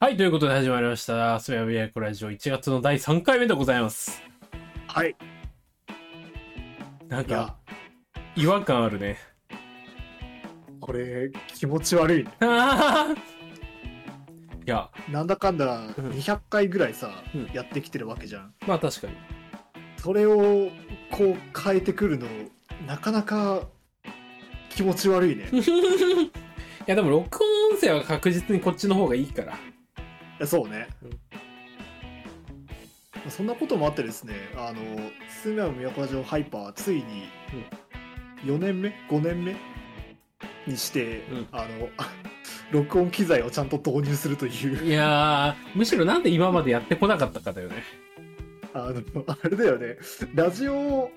はい、ということで始まりました。すべやびやこラジオ1月の第3回目でございます。はい。なんか、、違和感あるね。これ、気持ち悪いいや、なんだかんだん200回ぐらいさ、うんやってきてるわけじゃん。まあ確かに。それを、こう変えてくるの、なかなか気持ち悪いね。い いや、でも録音音声は確実にこっちの方がいいから。やそうね。うんそんなこともあってですね、あの、スメアム都ラジオハイパー、ついに4年目 ?5 年目？にして、うんあの、録音機材をちゃんと導入するという。いやー、むしろなんで今までやってこなかったかだよね。あの、あれだよね。ラジオ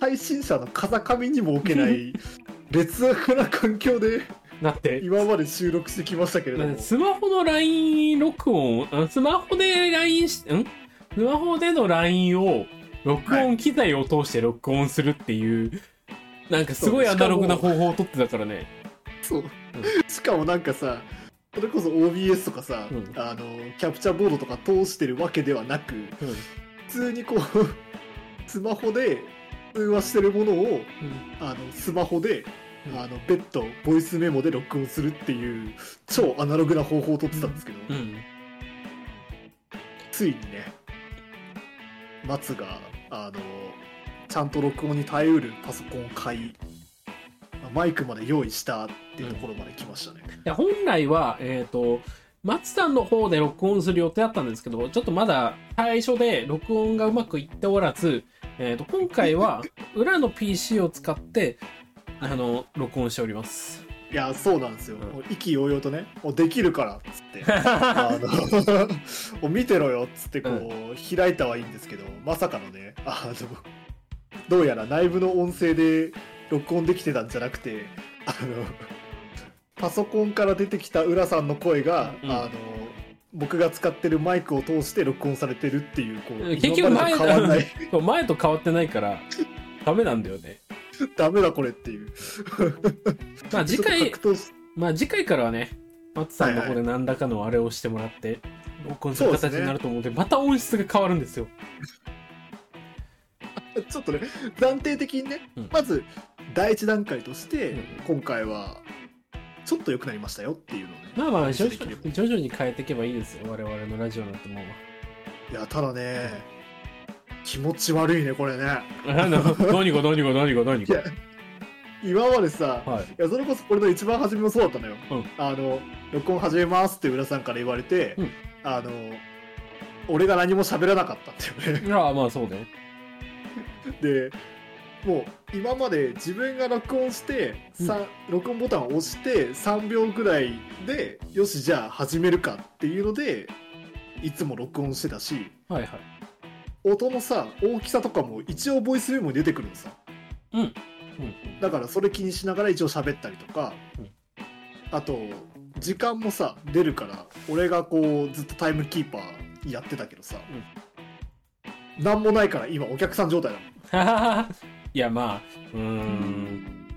配信者の風上にも置けない 劣悪な環境でだって、今まで収録してきましたけれども。スマホの LINE 録音、あスマホで LINE し、ん？スマホでの LINE を録音機材を通して録音するっていう、なんかすごいアナログな方法を取ってたからね。そう。しかもなんかさ、それこそ OBS とかさ、うんあの、キャプチャーボードとか通してるわけではなく、うん普通にこう、スマホで通話してるものを、あの、スマホで、うん。あの、別途、ボイスメモで録音するっていう、超アナログな方法を取ってたんですけど、うん。ついにね松があのちゃんと録音に耐えうるパソコンを買いまあマイクまで用意したっていうところまで来ましたね、いや本来は、えっ、と、松さんの方で録音する予定だったんですけど、ちょっとまだ最初で録音がうまくいっておらず、えっ、と、今回は裏の PC を使って、あの、録音しております。いやそうなんですよ、意気揚々とね「もうできるから」っつって。あの 見てろよっつってこう、開いたはいいんですけどまさかのねあのどうやら内部の音声で録音できてたんじゃなくてあのパソコンから出てきた浦さんの声が、うん。あの僕が使ってるマイクを通して録音されてるっていうこう結局 前と変わってないから、ダメなんだよね。ダメだこれっていう。まあ次回まあ次回からはね、松さんの方で何らかのあれをしてもらって、録音する形になると思うので、また音質が変わるんですよ。ちょっとね暫定的にね、うん。まず第一段階として、うん。今回はちょっと良くなりましたよっていうのをねまあまあ、徐々に変えていけばいいですよ。我々のラジオなんてもう。いやただね気持ち悪いねこれね何が何が何が何が？今までさはい。いやそれこそこれの一番初めもそうだったのよ、うんあの録音始めますって浦さんから言われて、うんあの俺が何も喋らなかったっていうねああ、まあそうね。でもう今まで自分が録音して、さ録音ボタンを押して3秒ぐらいでよしじゃあ始めるかっていうのでいつも録音してたしはいはい。音のさ大きさとかも一応ボイスメモに出てくるのさうん。うん。だからそれ気にしながら一応喋ったりとか、うんあと時間もさ出るから俺がこうずっとタイムキーパーやってたけどさ、なんもないから今お客さん状態だもん。いや、まあ、うーん。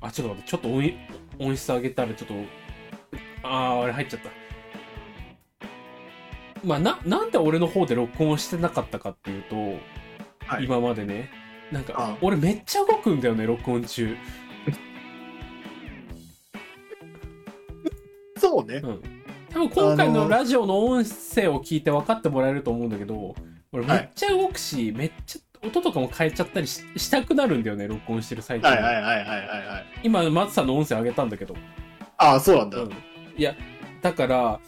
あ、ちょっと待って、ちょっと音い音質上げたらちょっと、ああ、あれ入っちゃった。まあ、な、なんで俺の方で録音してなかったかっていうと、はい今までね、なんかあ、俺めっちゃ動くんだよね、録音中。そうね、うん。多分今回のラジオの音声を聞いて分かってもらえると思うんだけど、俺めっちゃ動くし、めっちゃ音とかも変えちゃったりししたくなるんだよね、録音してる最中に。はいはいはいはいはいはい今、松さんの音声上げたんだけど。ああそうなんだ、うん。いや、だから、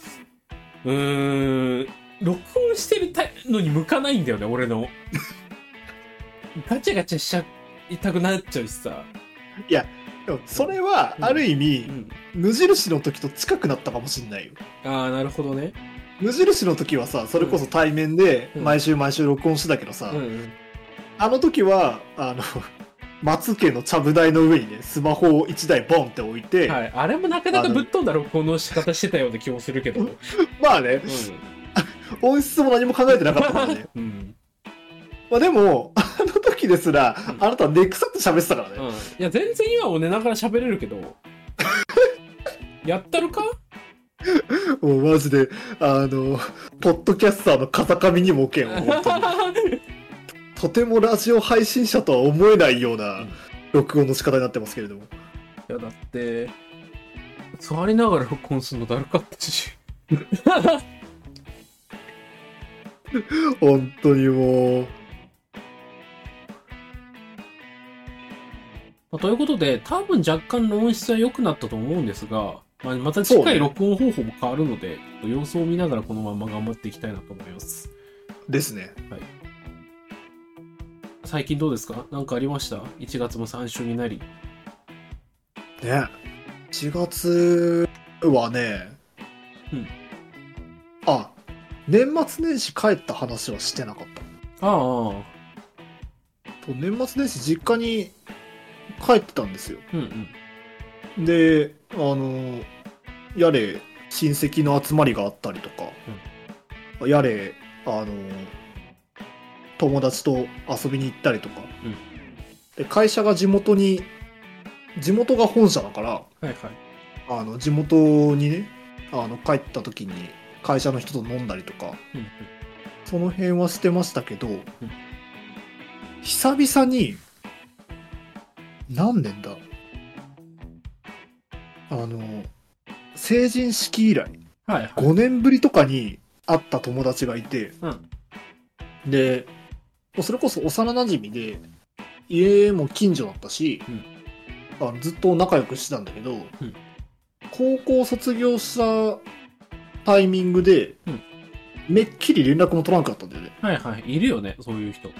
うーん、録音してるたのに向かないんだよね、俺の。ガチャガチャしちゃいたくなっちゃうしさ。でもそれはある意味、うん。無印の時と近くなったかもしんないよああ、なるほどね。無印の時はさそれこそ対面でうん毎週毎週録音してたけどさ、うんうん。あの時はあの松家のちゃぶ台の上にねスマホを1台ボンって置いて、はい。あれもなかなかぶっ飛んだ録音の仕方してたような気もするけど。うん。まあね音質も何も考えてなかったからね うん。まあでもあの時ですらあなたはネクサって喋ってたからね、うん。いや、全然今も寝ながら喋れるけど。やったるか？もうマジで、あの、ポッドキャスターの風上にも置けんわ、本当に。とてもラジオ配信者とは思えないような録音の仕方になってますけれども。いや、だって、座りながら録音するのだるかったし。本当にもう。まあということで、多分若干の音質は良くなったと思うんですが、まあ、また次回録音方法も変わるので、様子を見ながらこのまま頑張っていきたいなと思います。ですね。最近どうですか？何かありました ?1 月も3週になり。ね。4月はね、うん。あ、年末年始帰った話はしてなかった。ああ、と年末年始実家に帰ってたんですよ。うんうん。で、あの、やれ、親戚の集まりがあったりとか、やれ、あの、友達と遊びに行ったりとか、うんで会社が地元に、地元が本社だから、はいはい。あの地元にね、あの帰った時に会社の人と飲んだりとか、うんうん。その辺はしてましたけど、久々に、何年だ？あの、成人式以来、はいはい。5年ぶりとかに会った友達がいて、うん。で、それこそ幼馴染で、家も近所だったし、あのずっと仲良くしてたんだけど、高校卒業したタイミングで、うんめっきり連絡も取らなかったんだよね。はいはい。いるよね、そういう人。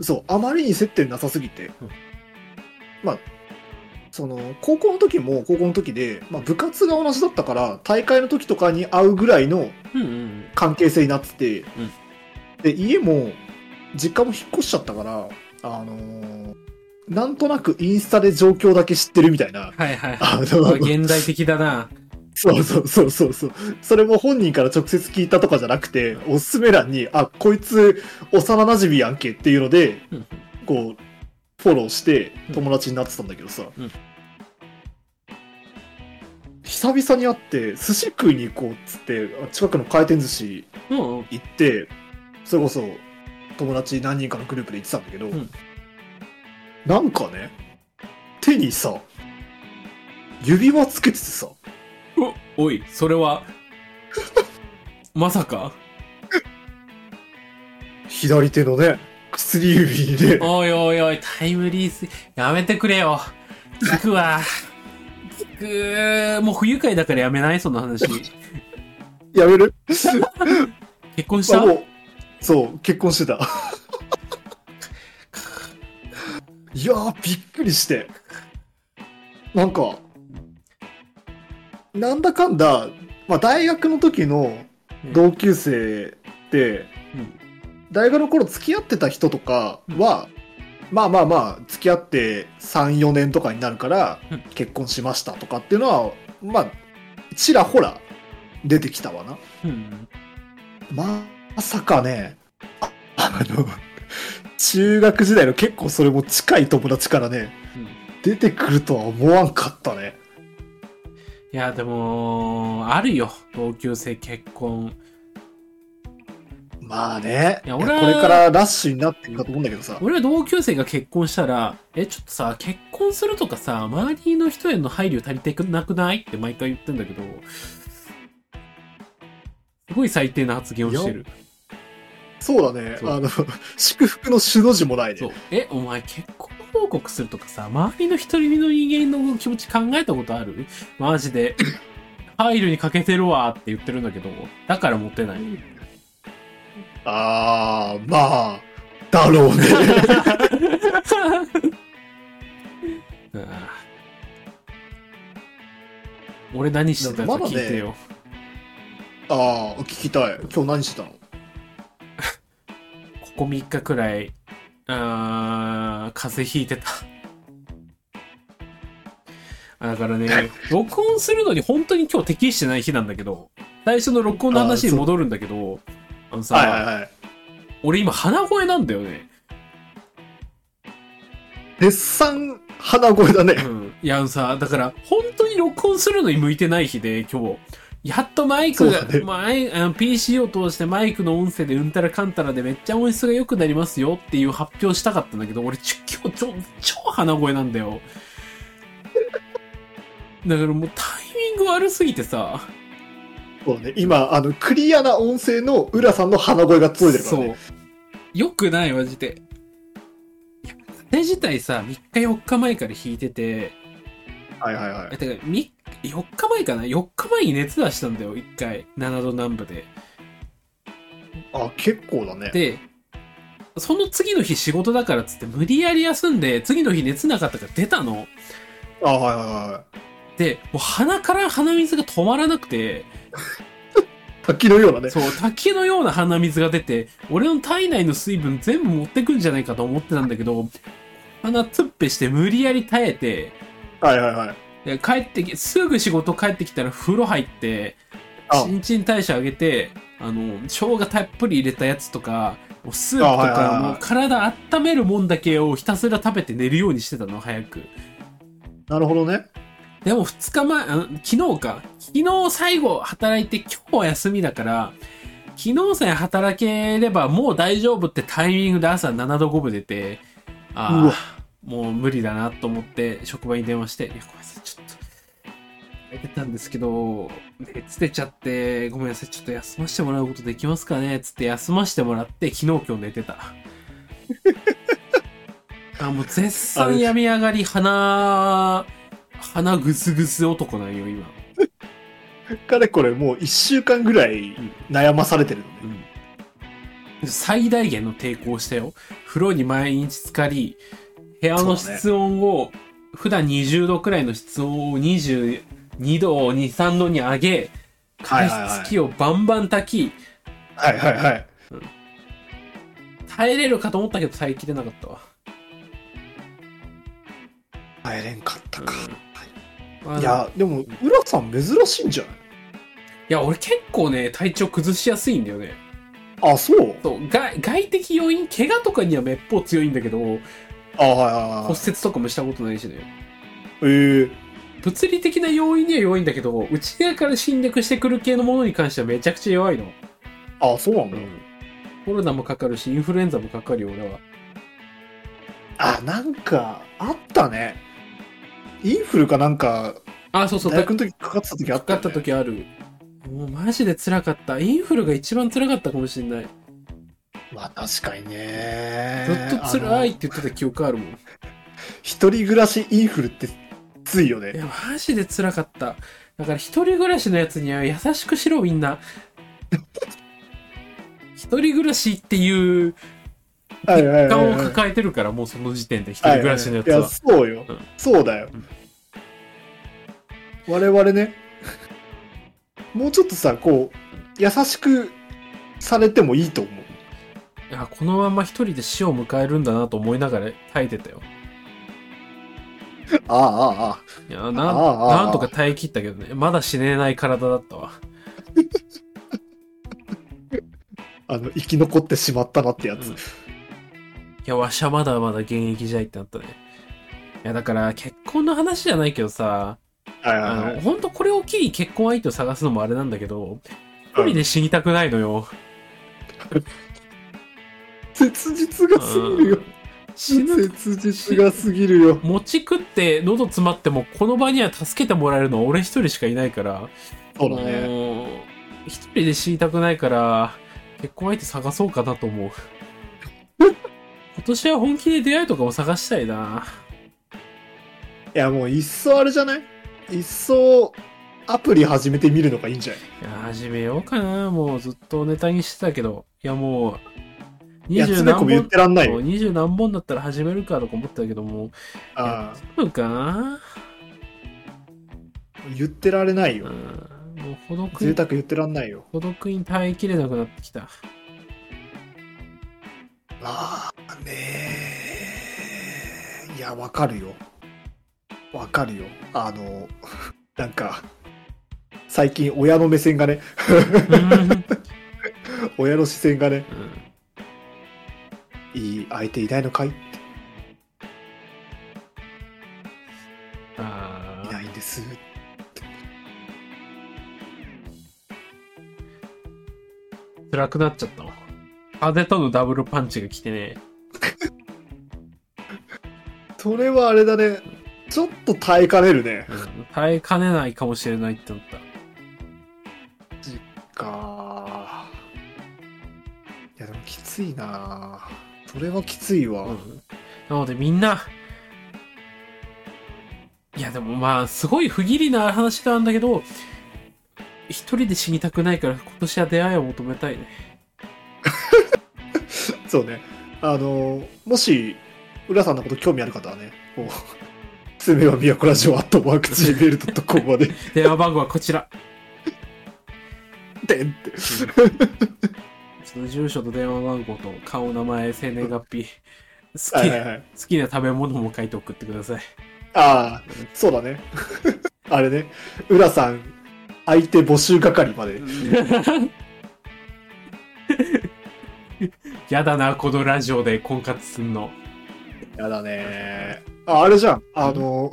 そう、あまりに接点なさすぎて。うんまあ、その、高校の時も高校の時で、まあ部活が同じだったから、大会の時とかに会うぐらいのうんうんうん。関係性になってて、うんで、家も、実家も引っ越しちゃったから、あのーなんとなくインスタで状況だけ知ってるみたいな、はいはいはい。あの、現代的だな。そうそうそうそうそう。それも本人から直接聞いたとかじゃなくて、おすすめ欄に、あ、こいつ幼馴染やんけっていうので、うんこう、フォローしてうん友達になってたんだけどさ、うん久々に会って寿司食いに行こうっつって、近くの回転寿司うんうん。行って、それこそ友達何人かのグループで行ってたんだけど、ん。なんかね、手にさ、指輪つけててさ、お、おい、それは、まさか？左手のね、薬指にね、おいおいおい、タイムリース、やめてくれよ。聞くわ。聞く、もう不愉快だからやめない？その話。やめる？結婚した？あもう、そう、結婚してた。いやー、びっくりして。なんか、なんだかんだ、まあ、大学の時の同級生って、うん大学の頃付き合ってた人とかは、まあまあまあ、付き合って3、4年とかになるからうん、結婚しましたとかっていうのは、まあ、ちらほら出てきたわな。うん。まさかね、あ あの、中学時代の結構それも近い友達からね、うん出てくるとは思わんかったね。いや、でも、あるよ。同級生結婚。まあね、いや俺これからラッシュになっていくかと思うんだけどさ、俺は同級生が結婚したら、え、ちょっとさ、結婚するとかさ、周りの人への配慮足りてなくない？って毎回言ってんだけど、すごい最低な発言をしてる。そうだね、あの、祝福の首の字もないね。そう。え、お前結婚報告するとかさ、周りの一人の人間の気持ち考えたことある？マジで。配慮に欠けてるわって言ってるんだけど、だからモテない。あー、まあ、だろうね。俺何してたか聞いてよ。あー、聞きたい。今日何してたの？ここ3日くらい、あー風邪ひいてた。あだからね、録音するのに本当に今日適してない日なんだけど、最初の録音の話に戻るんだけど、あのさ、はいはいはい。俺今鼻声なんだよね。絶賛鼻声だね。うん。いや、あのさ、だから、本当に録音するのに向いてない日で、今日。やっとマイクが、ねマイあの PC を通してマイクの音声でうんたらかんたらでめっちゃ音質が良くなりますよっていう発表したかったんだけど、俺ちょ今日ちょ超鼻声なんだよ。だからもうタイミング悪すぎてさ、そうね、今、あの、クリアな音声の浦さんの鼻声が届いてるからそうね。。よくない、マジで。いやそれ自体さ、3日4日前から弾いてて、はいはいはいえ。てか、み4日前かな ?4 日前に熱出したんだよ、1回。7度南部で。あ、結構だね。で、その次の日仕事だからっつって無理やり休んで、次の日熱なかったから出たの。あ、はいはいはで、もう鼻から鼻水が止まらなくて、い。滝のようなね。そう、滝のような鼻水が出て、俺の体内の水分全部持ってくんじゃないかと思ってたんだけど、鼻つっぺして無理やり耐えて、はいはいはい。で帰ってき、すぐ仕事帰ってきたら風呂入って、あ新陳代謝上げて、あの、生姜たっぷり入れたやつとか、スープとか、はいもう体温めるもんだけをひたすら食べて寝るようにしてたの、早く。なるほどね。でも2日前、昨日か。昨日最後働いて今日は休みだから、昨日さえ働ければもう大丈夫ってタイミングで朝7度5分出て、ああ、もう無理だなと思って職場に電話して、いや、ごめんなさい、ちょっと、出てたんですけど、熱出ちゃって、ごめんなさい、ちょっと休ませてもらうことできますかねつって休ませてもらって、昨日今日寝てた。あ、もう絶賛病み上がり、鼻、鼻ぐすぐす男なんよ、今。かれこれもう一週間ぐらい悩まされてるのね。うん。最大限の抵抗をしたよ。風呂に毎日浸かり、部屋の室温を、普段20度くらいの室温を22度、2、3度に上げ、加はいはいはい湿器をバンバン炊き、はいはいはい。耐えれるかと思ったけど耐えきれなかったわ。耐えれんかったか。あのいや、でも、浦さん珍しいんじゃない？いや、俺結構ね、体調崩しやすいんだよね。あ、そう？そう、外外的要因、怪我とかにはめっぽう強いんだけど、あ、はいはいはい骨折とかもしたことないしね。えー、物理的な要因には弱いんだけど、内側から侵略してくる系のものに関してはめちゃくちゃ弱いの。あ、そうなんだ。コロナもかかるし、インフルエンザもかかるよ、俺は。あ、なんか、あったね。インフルかなんか、あ、そうそう、か大学の時かかってた時あった、かった時ある。もうマジで辛かった。インフルが一番辛かったかもしれない。まあ確かにね。ずっと辛いって言ってた記憶あるもん。い一人暮らしインフルってきついよね。や、マジで辛かった。だから一人暮らしのやつには優しくしろ、みんな。一人暮らしっていうはいはいはい負担をはい抱えてるから、もうその時点で一人暮らしのやつは。いや、そうよ。うんそうだよ。我々ね、もうちょっとさ、こう、優しくされてもいいと思う。いや、このまま一人で死を迎えるんだなと思いながら耐えてたよ。ああ、ああ、いや、なああああなんとか耐え切ったけどね。まだ死ねない体だったわ。あの、生き残ってしまったなってやつ。うんいや、わしはまだまだ現役じゃいってなったね。いや、だから、結婚の話じゃないけどさ、はいはいあの、はい。本当これを機に結婚相手を探すのもあれなんだけど、一人で死にたくないのよ。切実がすぎるよ。死ぬ。切実がすぎるよ。餅食って喉詰まってもこの場には助けてもらえるのは俺一人しかいないから、そうだね。一人で死にたくないから結婚相手探そうかなと思う。今年は本気で出会いとかも探したいな。いや、もう一層あれじゃない？一層アプリ始めてみるのがいいんじゃない？いや始めようかな。もうずっとネタにしてたけど。いやもう二十何つべこべ言っ本てらんないよ。二十何本だったら始めるかとか思ってたけどもああそうかな？言ってられないうんよ。もう孤独に贅沢言ってらんないよ。孤独に耐えきれなくなってきたまあねいや、わかるよ。わかるよ。あの、なんか、最近親の目線がね、うん 親の視線がね、うんいい相手いないのかい？あいないんです。辛くなっちゃったわ風とのダブルパンチが来てね。それはあれだね。ちょっと耐えかねるね、うん、耐えかねないかもしれないって思った。それはきついわ。うんなのでみんな、いやでもまあ、すごい不義理な話なんだけど、一人で死にたくないから今年は出会いを求めたいね。そうね。あの、もし、浦さんのこと興味ある方はね、こう、つめはみやこラジオアットマーク Gmail.com まで、電話番号はこちら。でんって。ちょっと住所と電話番号と顔、名前、生年月日、好きな、はいはいはい。好きな食べ物も書いて送ってください。ああ、そうだね。あれね、浦さん、相手募集係まで。やだな、このラジオで婚活すんの。やだねあ、あれじゃん。あの、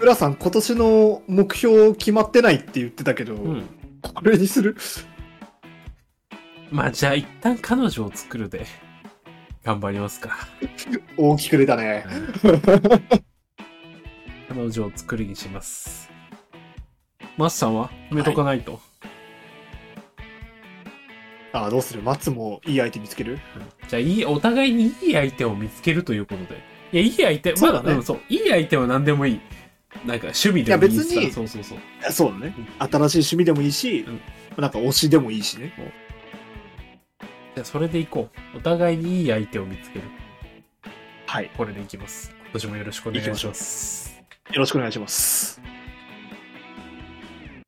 浦さん、今年の目標決まってないって言ってたけど、うん。これにする？まあ、じゃあ一旦彼女を作るで、頑張りますか。大きく出たね。彼女を作りにします。マスさんは決めとかないと。あどうする？松もいい相手見つける？じゃあ、いい、お互いにいい相手を見つけるということで。いや、いい相手、そうだねまあんそう。いい相手は何でもいい。なんか、趣味でもいいしさいや別にそうそうそう。そうだね。新しい趣味でもいいし、なんか推しでもいいしね。じゃあ、それでいこう。お互いにいい相手を見つける。はい。これでいきます。今年もよろしくお願いします。よろしくお願いします。